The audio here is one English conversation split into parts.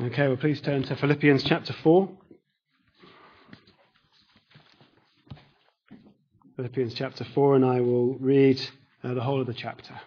Okay, well, please turn to Philippians chapter 4. Philippians chapter 4, and I will read uh, the whole of the chapter.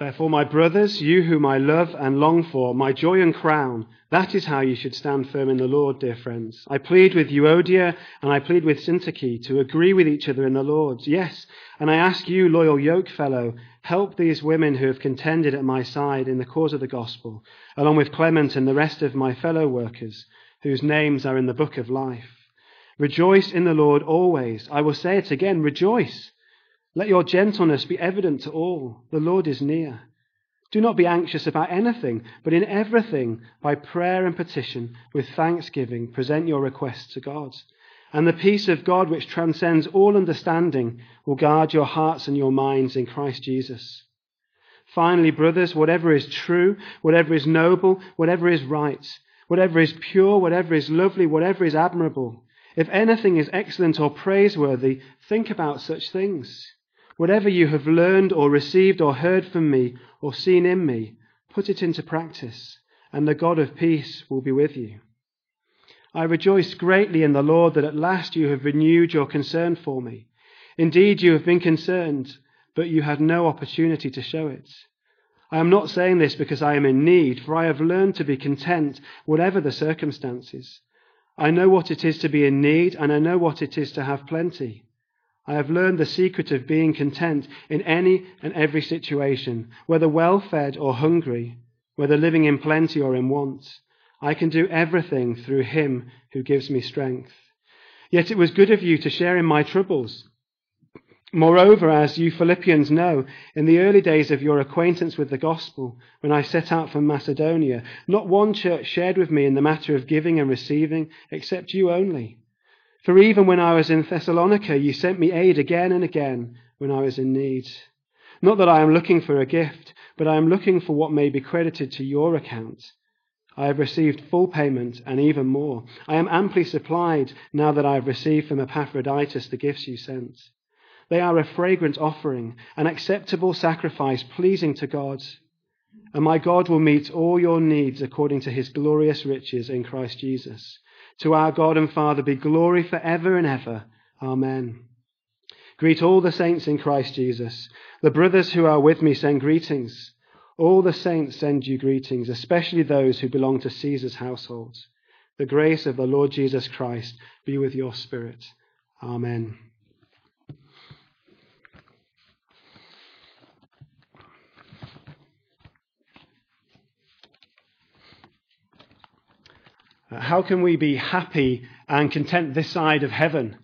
Therefore, my brothers, you whom I love and long for, my joy and crown, that is how you should stand firm in the Lord, dear friends. I plead with Euodia and I plead with Syntyche to agree with each other in the Lord. Yes, and I ask you, loyal yokefellow, help these women who have contended at my side in the cause of the gospel, along with Clement and the rest of my fellow workers, whose names are in the book of life. Rejoice in the Lord always. I will say it again, rejoice. Let your gentleness be evident to all. The Lord is near. Do not be anxious about anything, but in everything, by prayer and petition, with thanksgiving, present your requests to God. And the peace of God, which transcends all understanding, will guard your hearts and your minds in Christ Jesus. Finally, brothers, whatever is true, whatever is noble, whatever is right, whatever is pure, whatever is lovely, whatever is admirable, if anything is excellent or praiseworthy, think about such things. Whatever you have learned or received or heard from me or seen in me, put it into practice, and the God of peace will be with you. I rejoice greatly in the Lord that at last you have renewed your concern for me. Indeed, you have been concerned, but you had no opportunity to show it. I am not saying this because I am in need, for I have learned to be content, whatever the circumstances. I know what it is to be in need, and I know what it is to have plenty. I have learned the secret of being content in any and every situation, whether well fed or hungry, whether living in plenty or in want. I can do everything through him who gives me strength. Yet it was good of you to share in my troubles. Moreover, as you Philippians know, in the early days of your acquaintance with the gospel, when I set out from Macedonia, not one church shared with me in the matter of giving and receiving, except you only. For even when I was in Thessalonica, you sent me aid again and again when I was in need. Not that I am looking for a gift, but I am looking for what may be credited to your account. I have received full payment and even more. I am amply supplied now that I have received from Epaphroditus the gifts you sent. They are a fragrant offering, an acceptable sacrifice pleasing to God. And my God will meet all your needs according to his glorious riches in Christ Jesus. To our God and Father be glory for ever and ever. Amen. Greet all the saints in Christ Jesus. The brothers who are with me send greetings. All the saints send you greetings, especially those who belong to Caesar's household. The grace of the Lord Jesus Christ be with your spirit. Amen. How can we be happy and content this side of heaven?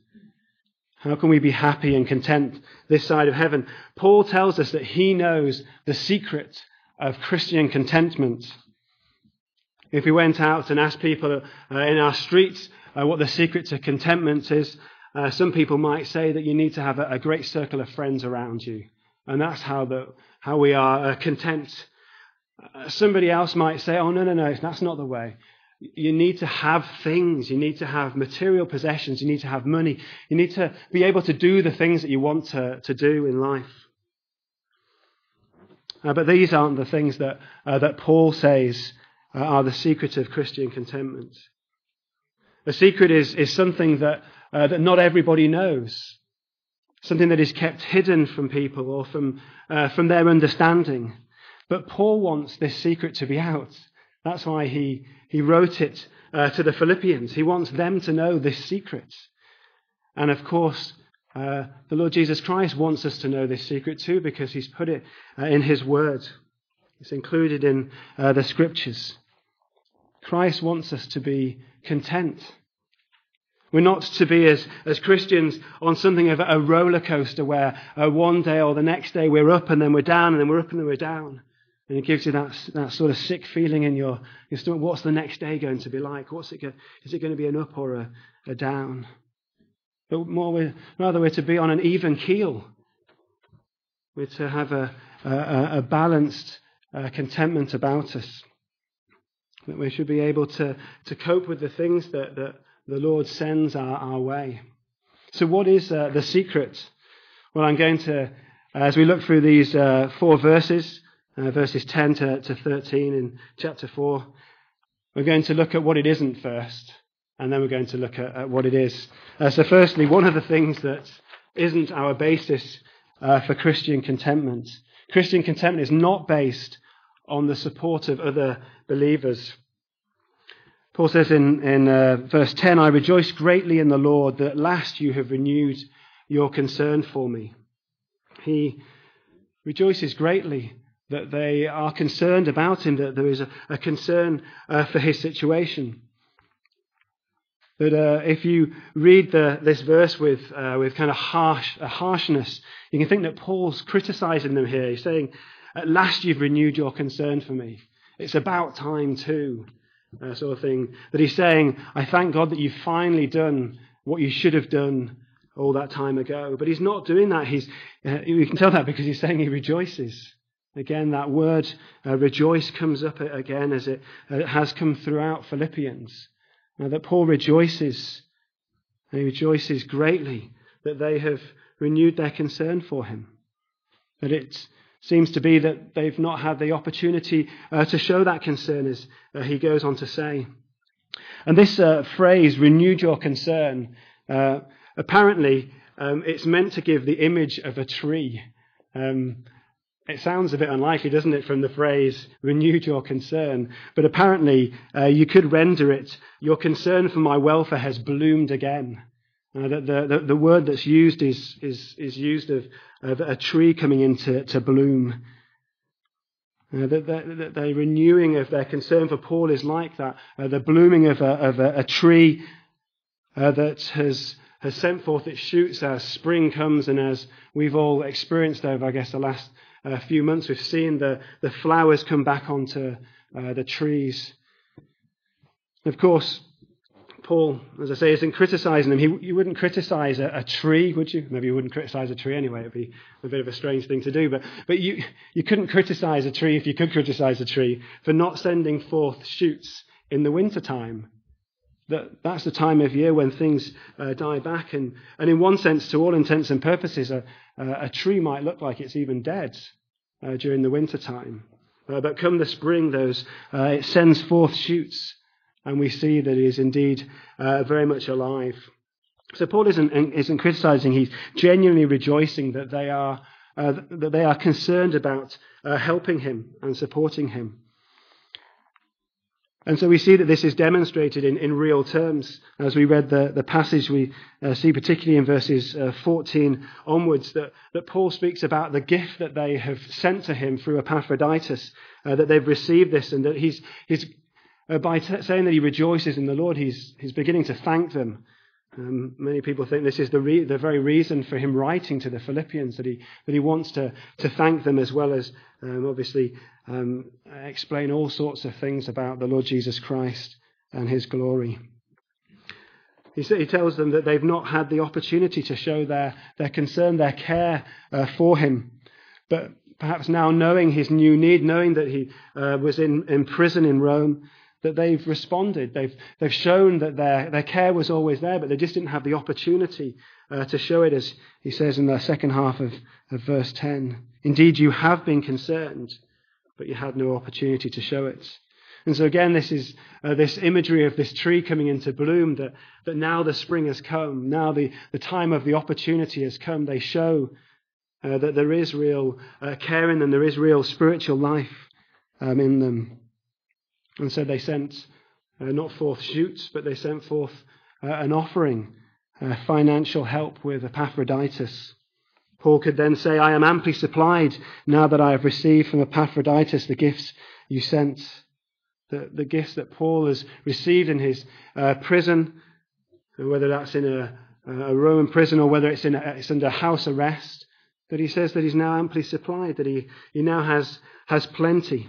How can we be happy and content this side of heaven? Paul tells us that he knows the secret of Christian contentment. If we went out and asked people uh, in our streets uh, what the secret to contentment is, uh, some people might say that you need to have a, a, great circle of friends around you. And that's how, the, how we are uh, content. Uh, somebody else might say, oh, no, no, no, that's not the way. You need to have things. You need to have material possessions. You need to have money. You need to be able to do the things that you want to, to do in life. Uh, but these aren't the things that, uh, that Paul says uh, are the secret of Christian contentment. The secret is, is something that, uh, that not everybody knows, something that is kept hidden from people or from, uh, from their understanding. But Paul wants this secret to be out. That's why he, he wrote it uh, to the Philippians. He wants them to know this secret. And of course, uh, the Lord Jesus Christ wants us to know this secret too because he's put it uh, in his word. It's included in uh, the scriptures. Christ wants us to be content. We're not to be, as, as Christians, on something of a roller coaster where uh, one day or the next day we're up and then we're down and then we're up and then we're down. And it gives you that, that sort of sick feeling in your, your stomach. What's the next day going to be like? What's it go, is it going to be an up or a, a down? But more, we're, rather, we're to be on an even keel. We're to have a, a, a balanced uh, contentment about us. That we should be able to, to cope with the things that, that the Lord sends our, our way. So, what is uh, the secret? Well, I'm going to As we look through these uh, four verses, uh, verses 10 to, to 13 in chapter 4, we're going to look at what it isn't first, and then we're going to look at, at what it is. Uh, so, firstly, one of the things that isn't our basis uh, for Christian contentment. Christian contentment is not based on the support of other believers. Paul says in, in uh, verse 10, I rejoice greatly in the Lord that at last you have renewed your concern for me. He rejoices greatly that they are concerned about him, that there is a, a concern uh, for his situation. That uh, if you read the, this verse with, uh, with kind of harsh, harshness, you can think that Paul's criticizing them here. He's saying, At last you've renewed your concern for me. It's about time too uh, sort of thing. That he's saying, I thank God that you've finally done what you should have done all that time ago. But he's not doing that. He's, uh, we can tell that because he's saying he rejoices. Again, that word uh, rejoice comes up again as it, uh, has come throughout Philippians. Now, that Paul rejoices, and he rejoices greatly that they have renewed their concern for him. That it seems to be that they've not had the opportunity uh, to show that concern, as uh, he goes on to say. And this uh, phrase, renewed your concern, uh, apparently um, it's meant to give the image of a tree. Um, it sounds a bit unlikely, doesn't it, from the phrase, renewed your concern. But apparently, uh, you could render it, your concern for my welfare has bloomed again. Uh, the, the, the, word that's used is, is, is used of, of a tree coming into to bloom. Uh, the, the, the, renewing of their concern for Paul is like that. Uh, the blooming of a, of a, a tree uh, that has, has sent forth its shoots as spring comes, and as we've all experienced over, I guess, the last uh, few months, we've seen the, the flowers come back onto uh, the trees. Of course, Paul, as I say, isn't criticizing them. He, you wouldn't criticize a, a, tree, would you? Maybe you wouldn't criticize a tree anyway. It'd be a bit of a strange thing to do. But, but you, you couldn't criticize a tree if you could criticize a tree for not sending forth shoots in the winter time. That, that's the time of year when things uh, die back. And, and in one sense, to all intents and purposes, a, a tree might look like it's even dead uh, during the winter time. Uh, but come the spring, those, uh, it sends forth shoots and we see that he is indeed uh, very much alive. So Paul isn't, isn't criticizing, he's genuinely rejoicing that they are, uh, that they are concerned about helping him and supporting him. And so we see that this is demonstrated in, in real terms. As we read the, the passage, we uh, see particularly in verses uh, 14 onwards that, that Paul speaks about the gift that they have sent to him through Epaphroditus, uh, that they've received this and that he's, he's uh, by t- saying that he rejoices in the Lord, he's, he's beginning to thank them. Um, many people think this is the, re- the very reason for him writing to the Philippians, that he, that he wants to, to thank them as well as um, obviously um, explain all sorts of things about the Lord Jesus Christ and his glory. He, he tells them that they've not had the opportunity to show their, their concern, their care uh, for him. But perhaps now knowing his new need, knowing that he uh, was in, in prison in Rome, that they've responded. They've, they've shown that their, their care was always there, but they just didn't have the opportunity uh, to show it, as he says in the second half of, of verse 10. Indeed, you have been concerned, but you had no opportunity to show it. And so again, this is uh, this imagery of this tree coming into bloom, that, that now the spring has come, now the, the time of the opportunity has come. They show uh, that there is real uh, care in them, there is real spiritual life um, in them. And so they sent uh, not forth shoots, but they sent forth uh, an offering, uh, financial help with Epaphroditus. Paul could then say, I am amply supplied now that I have received from Epaphroditus the gifts you sent. The, the gifts that Paul has received in his uh, prison, whether that's in a, a, Roman prison or whether it's, in a, it's under house arrest, that he says that he's now amply supplied, that he, he now has, has plenty.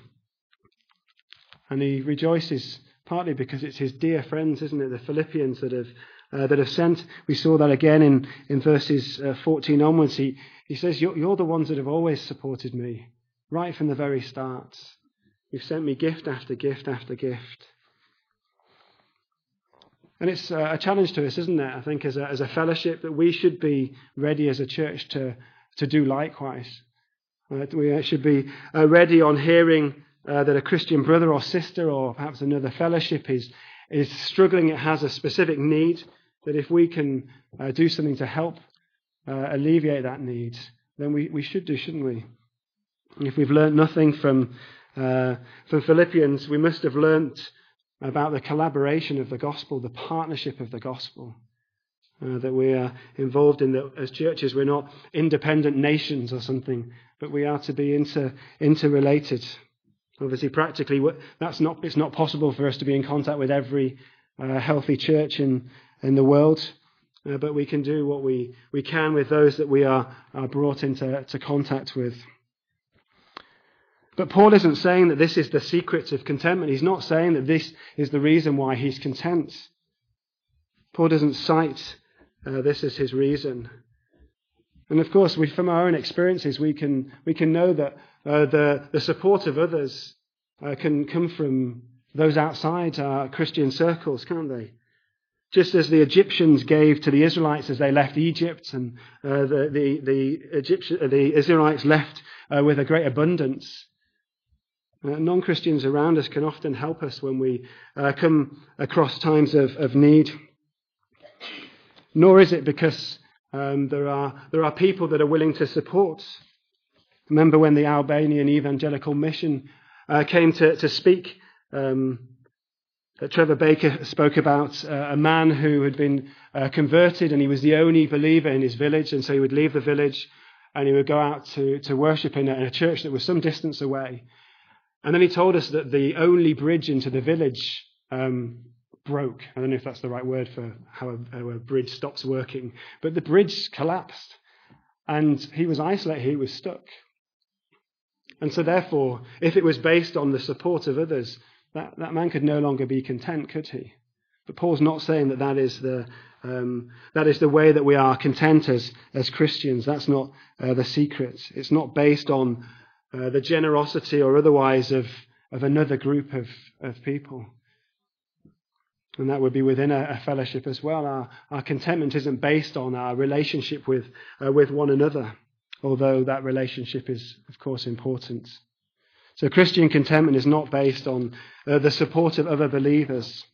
And he rejoices partly because it's his dear friends, isn't it? The Philippians that have, uh, that have sent. We saw that again in, in verses uh, 14 onwards. He, he says, you're, you're the ones that have always supported me, right from the very start. You've sent me gift after gift after gift. And it's uh, a challenge to us, isn't it? I think, as a, as a fellowship, that we should be ready as a church to, to do likewise. Uh, we should be uh, ready on hearing uh, that a Christian brother or sister or perhaps another fellowship is, is struggling, it has a specific need, that if we can uh, do something to help uh, alleviate that need, then we, we should do, shouldn't we? If we've learnt nothing from, uh, from Philippians, we must have learnt about the collaboration of the gospel, the partnership of the gospel. Uh, that we are involved in the, as churches. We're not independent nations or something, but we are to be inter, interrelated. Obviously, practically, that's not, it's not possible for us to be in contact with every uh, healthy church in, in the world, uh, but we can do what we, we can with those that we are, are brought into to contact with. But Paul isn't saying that this is the secret of contentment. He's not saying that this is the reason why he's content. Paul doesn't cite uh, this as his reason. And of course, we, from our own experiences, we can, we can know that uh, the, the support of others uh, can come from those outside our Christian circles, can't they? Just as the Egyptians gave to the Israelites as they left Egypt, and uh, the, the, the, Egyptian, the Israelites left uh, with a great abundance. Uh, non Christians around us can often help us when we uh, come across times of, of need. Nor is it because um, there, are, there are people that are willing to support. Remember when the Albanian Evangelical Mission uh, came to, to speak? Um, Trevor Baker spoke about uh, a man who had been uh, converted and he was the only believer in his village, and so he would leave the village and he would go out to, to worship in a, in a church that was some distance away. And then he told us that the only bridge into the village um, broke. I don't know if that's the right word for how a, how a bridge stops working, but the bridge collapsed. And he was isolated, he was stuck. And so, therefore, if it was based on the support of others, that, that man could no longer be content, could he? But Paul's not saying that that is the, um, that is the way that we are content as, as Christians. That's not uh, the secret. It's not based on uh, the generosity or otherwise of, of another group of, of people. And that would be within a, a fellowship as well. Our, our, contentment isn't based on our relationship with, uh, with one another, although that relationship is, of course, important. So Christian contentment is not based on uh, the support of other believers.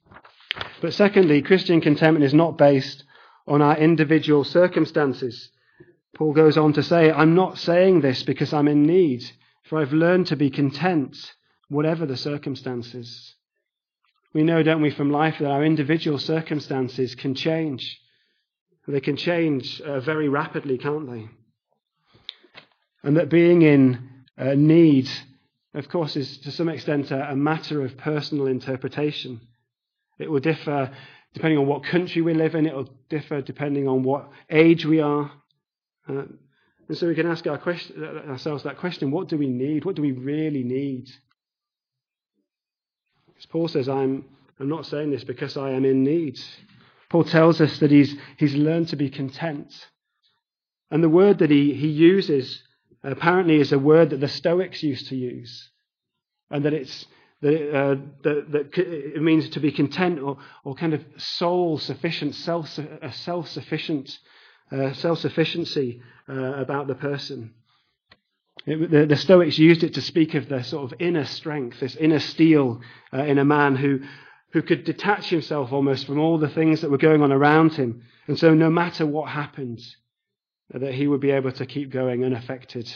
But secondly, Christian contentment is not based on our individual circumstances. Paul goes on to say, I'm not saying this because I'm in need. For I've learned to be content, whatever the circumstances. We know, don't we, from life that our individual circumstances can change. They can change uh, very rapidly, can't they? And that being in uh, need, of course, is to some extent a, a matter of personal interpretation. It will differ depending on what country we live in, it will differ depending on what age we are. Uh, and so we can ask our question, ourselves that question what do we need? What do we really need? As Paul says, I'm, I'm not saying this because I am in need. Paul tells us that he's, he's learned to be content. And the word that he, he uses apparently is a word that the Stoics used to use. And that it's that, uh, that, that it means to be content or, or kind of soul sufficient, self, self sufficient uh, self sufficiency uh, about the person. It, the, the, Stoics used it to speak of the sort of inner strength, this inner steel uh, in a man who, who could detach himself almost from all the things that were going on around him. And so, no matter what happened, that he would be able to keep going unaffected.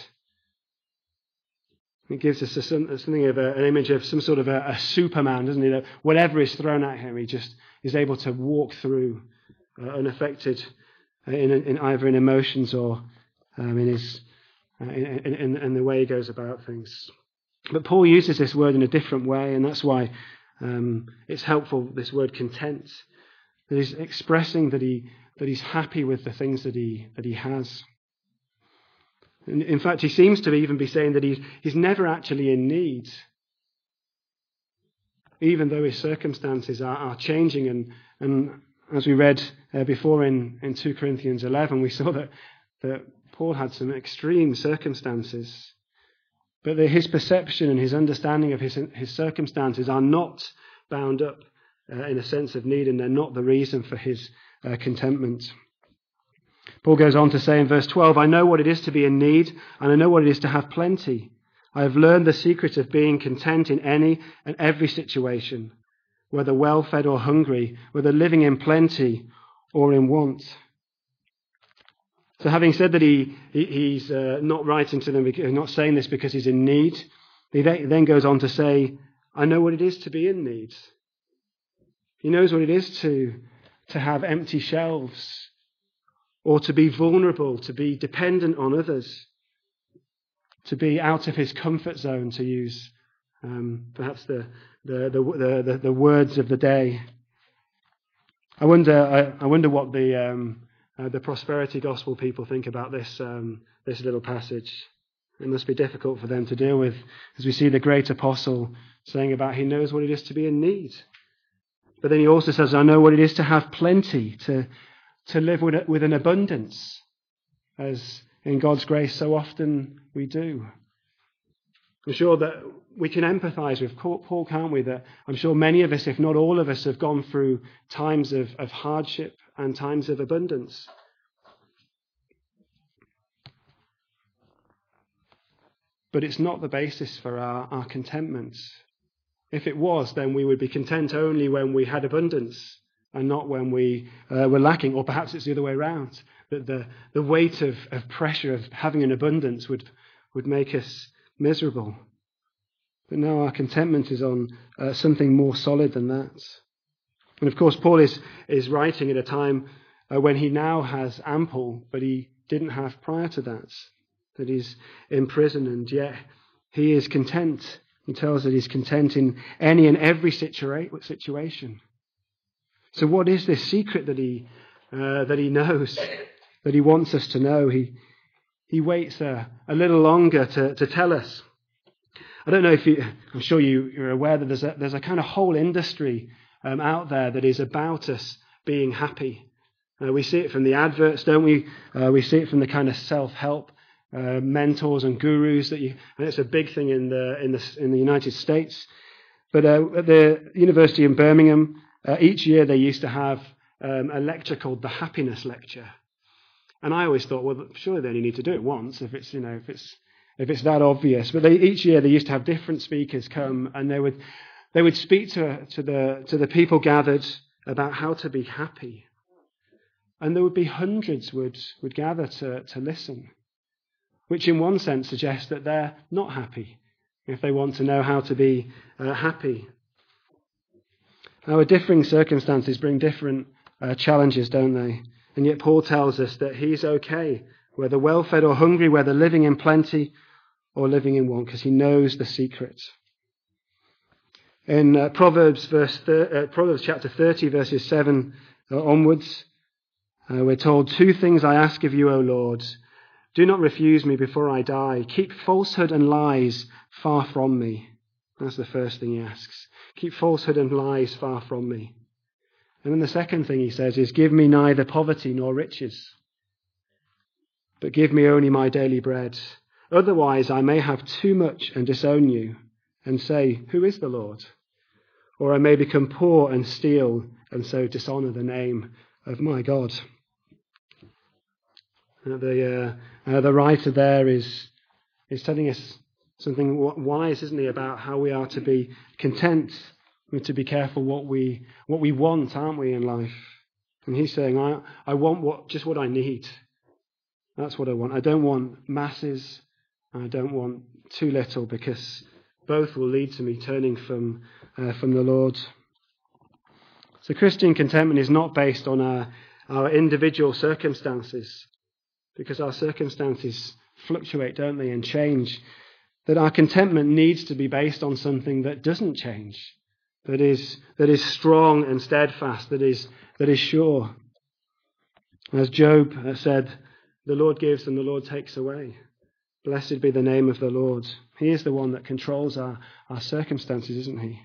It gives us a, something of a, an image of some sort of a, a, Superman, doesn't it? That whatever is thrown at him, he just is able to walk through uh, unaffected in, in either in emotions or um, in his uh, in, in, in, the way he goes about things. But Paul uses this word in a different way, and that's why um, it's helpful. This word content, that he's expressing that he that he's happy with the things that he that he has. In, in fact, he seems to even be saying that he's he's never actually in need even though his circumstances are, are changing and, and as we read uh, before in, in 2 Corinthians 11, we saw that, that Paul had some extreme circumstances. But his perception and his understanding of his, his circumstances are not bound up uh, in a sense of need, and they're not the reason for his uh, contentment. Paul goes on to say in verse 12, I know what it is to be in need, and I know what it is to have plenty. I have learned the secret of being content in any and every situation, whether well fed or hungry, whether living in plenty or in want. So, having said that he, he he's uh, not writing to them, not saying this because he's in need, he then goes on to say, I know what it is to be in need. He knows what it is to, to have empty shelves or to be vulnerable, to be dependent on others, to be out of his comfort zone, to use um, perhaps the, the, the, the, the words of the day. I wonder, I, I wonder what the, um, uh, the prosperity gospel people think about this, um, this little passage. It must be difficult for them to deal with as we see the great apostle saying about he knows what it is to be in need. But then he also says, I know what it is to have plenty, to, to live with, with an abundance, as in God's grace so often we do. I'm sure that we can empathize with Paul, can't we? That I'm sure many of us, if not all of us, have gone through times of, of hardship and times of abundance. But it's not the basis for our, our contentment. If it was, then we would be content only when we had abundance and not when we uh, were lacking. Or perhaps it's the other way around, that the, the weight of, of pressure of having an abundance would, would make us miserable. But now our contentment is on uh, something more solid than that. And of course, Paul is, is writing at a time uh, when he now has ample, but he didn't have prior to that. That he's in prison, and yet he is content. He tells that he's content in any and every situa- situation. So, what is this secret that he, uh, that he knows, that he wants us to know? He, he waits a, a little longer to, to tell us. I don't know if you, I'm sure you, you're aware that there's a, there's a kind of whole industry um, out there that is about us being happy. Uh, we see it from the adverts, don't we? Uh, we see it from the kind of self-help uh, mentors and gurus that you, and it's a big thing in the in the in the United States. But uh, at the University in Birmingham, uh, each year they used to have um, a lecture called the Happiness Lecture, and I always thought, well, surely they only need to do it once if it's you know if it's if it's that obvious. But they, each year they used to have different speakers come, and they would they would speak to, to, the, to the people gathered about how to be happy. And there would be hundreds would, would gather to, to listen, which in one sense suggests that they're not happy if they want to know how to be uh, happy. Our differing circumstances bring different uh, challenges, don't they? And yet Paul tells us that he's okay, whether well fed or hungry, whether living in plenty or living in want, because he knows the secret. In uh, Proverbs, verse thir- uh, Proverbs chapter 30, verses 7 uh, onwards, uh, we're told, Two things I ask of you, O Lord. Do not refuse me before I die. Keep falsehood and lies far from me. That's the first thing he asks. Keep falsehood and lies far from me. And then the second thing he says is, Give me neither poverty nor riches, but give me only my daily bread. Otherwise I may have too much and disown you and say, Who is the Lord? Or I may become poor and steal and so dishonor the name of my God. Uh, the, uh, uh, the writer there is, is telling us something wise, isn't he, about how we are to be content and to be careful what we, what we want, aren't we, in life? And he's saying, I, I want what, just what I need. That's what I want. I don't want masses. I don't want too little because both will lead to me turning from, uh, from the Lord. So Christian contentment is not based on our, our individual circumstances, because our circumstances fluctuate, don't they, and change. That our contentment needs to be based on something that doesn't change, that is, that is strong and steadfast, that is, that is sure. As Job said, the Lord gives and the Lord takes away. Blessed be the name of the Lord. He is the one that controls our, our circumstances, isn't he?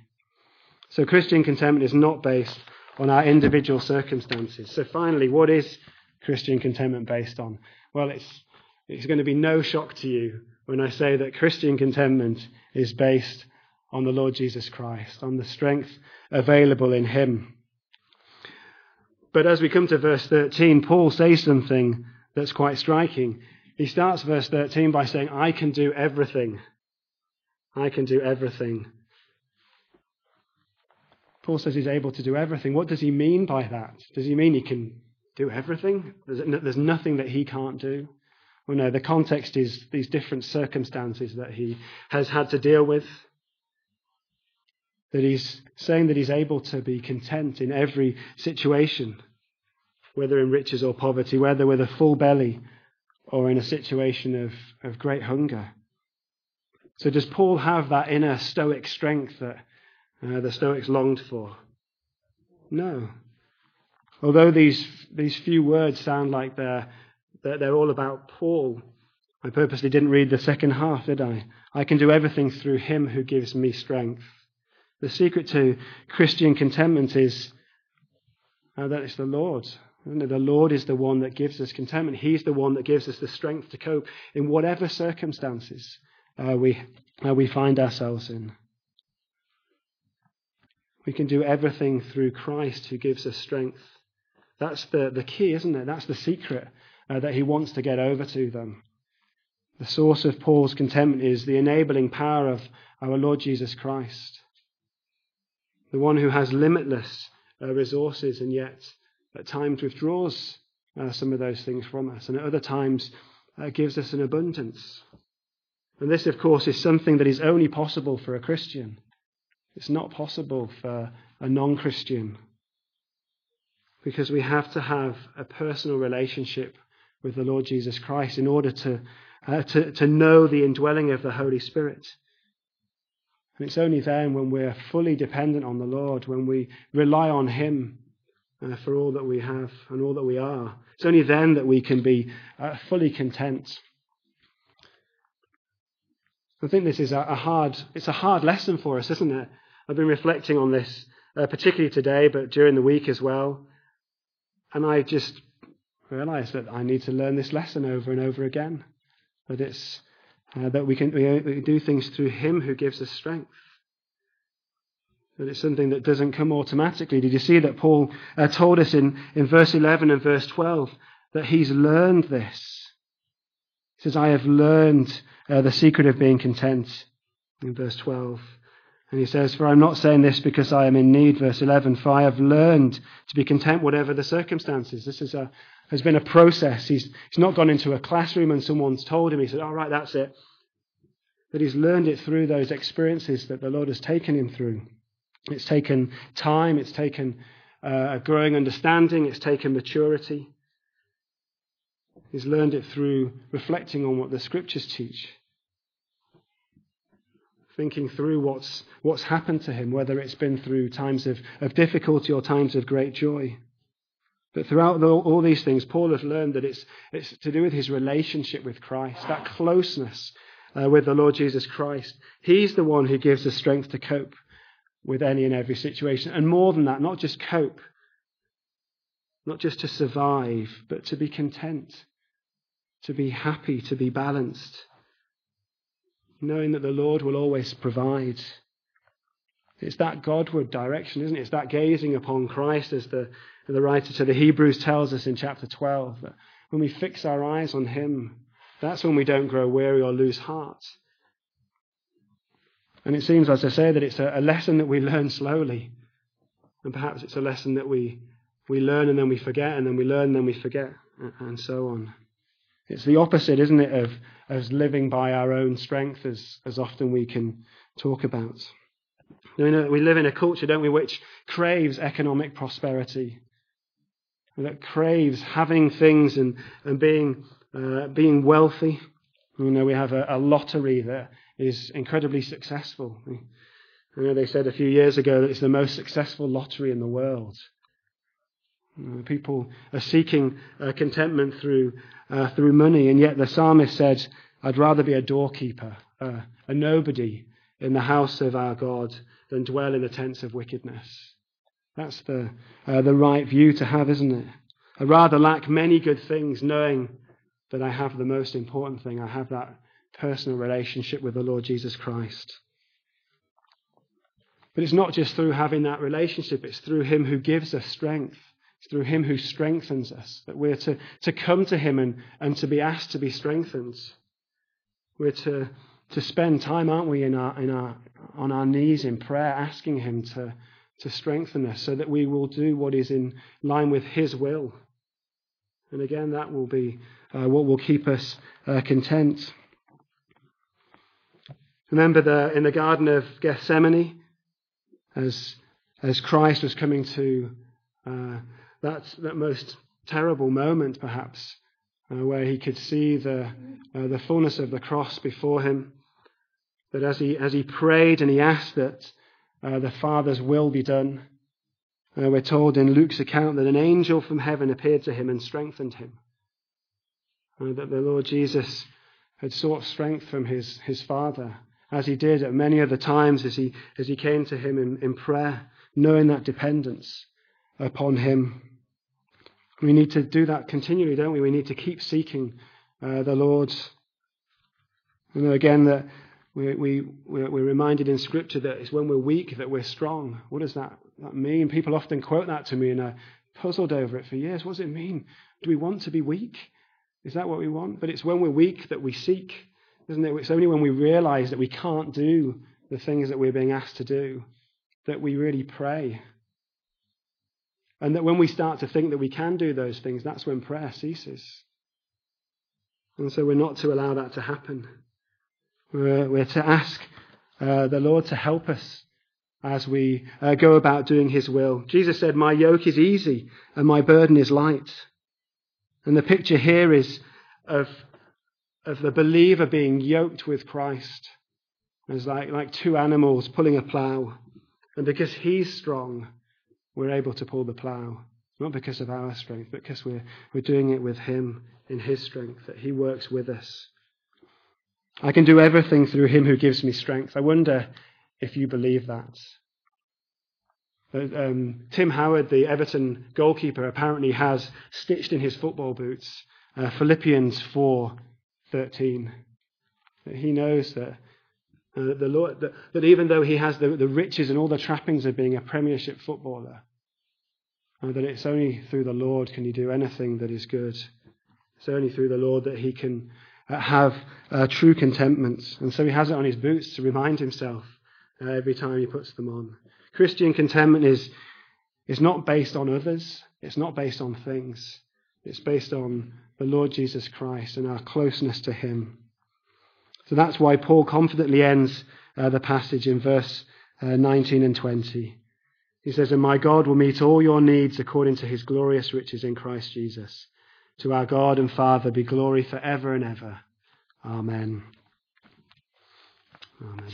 So Christian contentment is not based on our individual circumstances. So finally, what is Christian contentment based on? Well, it's, it's going to be no shock to you when I say that Christian contentment is based on the Lord Jesus Christ, on the strength available in Him. But as we come to verse 13, Paul says something that's quite striking. He starts verse 13 by saying, I can do everything. I can do everything. Paul says he's able to do everything. What does he mean by that? Does he mean he can do everything? There's nothing that he can't do? Well, no, the context is these different circumstances that he has had to deal with. That he's saying that he's able to be content in every situation, whether in riches or poverty, whether with a full belly or in a situation of, of great hunger. So, does Paul have that inner stoic strength that uh, the Stoics longed for? No. Although these, these few words sound like they're, they're, they're all about Paul, I purposely didn't read the second half, did I? I can do everything through him who gives me strength. The secret to Christian contentment is uh, that it's the Lord. The Lord is the one that gives us contentment. He's the one that gives us the strength to cope in whatever circumstances uh, we, uh, we find ourselves in. We can do everything through Christ who gives us strength. That's the, the key, isn't it? That's the secret uh, that he wants to get over to them. The source of Paul's contentment is the enabling power of our Lord Jesus Christ, the one who has limitless uh, resources and yet at times withdraws uh, some of those things from us, and at other times uh, gives us an abundance. And this, of course, is something that is only possible for a Christian. It's not possible for a non Christian. Because we have to have a personal relationship with the Lord Jesus Christ in order to, uh, to, to know the indwelling of the Holy Spirit. And it's only then when we're fully dependent on the Lord, when we rely on Him uh, for all that we have and all that we are, it's only then that we can be uh, fully content. I think this is a, hard, it's a hard lesson for us, isn't it? I've been reflecting on this, uh, particularly today, but during the week as well. And I just realized that I need to learn this lesson over and over again. That it's, uh, that we can, we, we do things through Him who gives us strength. That it's something that doesn't come automatically. Did you see that Paul uh, told us in, in verse 11 and verse 12 that he's learned this? He says, I have learned uh, the secret of being content in verse 12. And he says, For I'm not saying this because I am in need, verse 11, for I have learned to be content whatever the circumstances. This is a, has been a process. He's, he's not gone into a classroom and someone's told him, he said, All right, that's it. But he's learned it through those experiences that the Lord has taken him through. It's taken time, it's taken uh, a growing understanding, it's taken maturity. He's learned it through reflecting on what the scriptures teach, thinking through what's, what's happened to him, whether it's been through times of, of difficulty or times of great joy. But throughout the, all these things, Paul has learned that it's, it's to do with his relationship with Christ, that closeness uh, with the Lord Jesus Christ. He's the one who gives us strength to cope with any and every situation. And more than that, not just cope, not just to survive, but to be content to be happy, to be balanced, knowing that the Lord will always provide. It's that Godward direction, isn't it? It's that gazing upon Christ, as the, the writer to the Hebrews tells us in chapter 12, that when we fix our eyes on Him, that's when we don't grow weary or lose heart. And it seems, as I say, that it's a, a lesson that we learn slowly. And perhaps it's a lesson that we, we learn and then we forget, and then we learn and then we forget, and so on. It's the opposite, isn't it, of, of living by our own strength, as, as often we can talk about. You know, we live in a culture, don't we, which craves economic prosperity, that craves having things and, and being, uh, being wealthy. You know, we have a, a, lottery that is incredibly successful. I know, they said a few years ago that it's the most successful lottery in the world. People are seeking uh, contentment through, uh, through money, and yet the psalmist said, I'd rather be a doorkeeper, uh, a nobody in the house of our God than dwell in the tents of wickedness. That's the, uh, the right view to have, isn't it? I rather lack many good things, knowing that I have the most important thing. I have that personal relationship with the Lord Jesus Christ. But it's not just through having that relationship, it's through Him who gives us strength It's through him who strengthens us, that we're to, to come to him and, and to be asked to be strengthened. We're to, to spend time, aren't we, in our, in our, on our knees in prayer, asking him to, to strengthen us so that we will do what is in line with his will. And again, that will be uh, what will keep us uh, content. Remember the, in the Garden of Gethsemane, as, as Christ was coming to uh, that, that most terrible moment, perhaps, uh, where he could see the, uh, the fullness of the cross before him. That as he, as he prayed and he asked that uh, the Father's will be done, uh, we're told in Luke's account that an angel from heaven appeared to him and strengthened him. Uh, that the Lord Jesus had sought strength from his, his Father, as he did at many other times as he, as he came to him in, in prayer, knowing that dependence upon him. We need to do that continually, don't we? We need to keep seeking uh, the Lord. You know, again, that we, we, we're reminded in Scripture that it's when we're weak that we're strong. What does that, that mean? People often quote that to me, and I puzzled over it for years. What does it mean? Do we want to be weak? Is that what we want? But it's when we're weak that we seek, isn't it? It's only when we realize that we can't do the things that we're being asked to do that we really pray. And that when we start to think that we can do those things, that's when prayer ceases. And so we're not to allow that to happen. We're, we're to ask uh, the Lord to help us as we uh, go about doing His will. Jesus said, My yoke is easy and my burden is light. And the picture here is of, of the believer being yoked with Christ as like, like two animals pulling a plough. And because He's strong, we're able to pull the plough. Not because of our strength, but because we're, we're doing it with Him in His strength, that He works with us. I can do everything through him who gives me strength. I wonder if you believe that. Um, Tim Howard, the Everton goalkeeper, apparently has stitched in his football boots uh, Philippians 4:13. He knows that uh, the Lord, that, that, even though he has the, the, riches and all the trappings of being a Premiership footballer, uh, that it's only through the Lord can he do anything that is good. It's only through the Lord that he can uh, have uh, true contentment. And so he has it on his boots to remind himself uh, every time he puts them on. Christian contentment is, is not based on others, it's not based on things. It's based on the Lord Jesus Christ and our closeness to him. So that's why Paul confidently ends uh, the passage in verse uh, 19 and 20. He says, And my God will meet all your needs according to his glorious riches in Christ Jesus. To our God and Father be glory for ever and ever. Amen. Amen.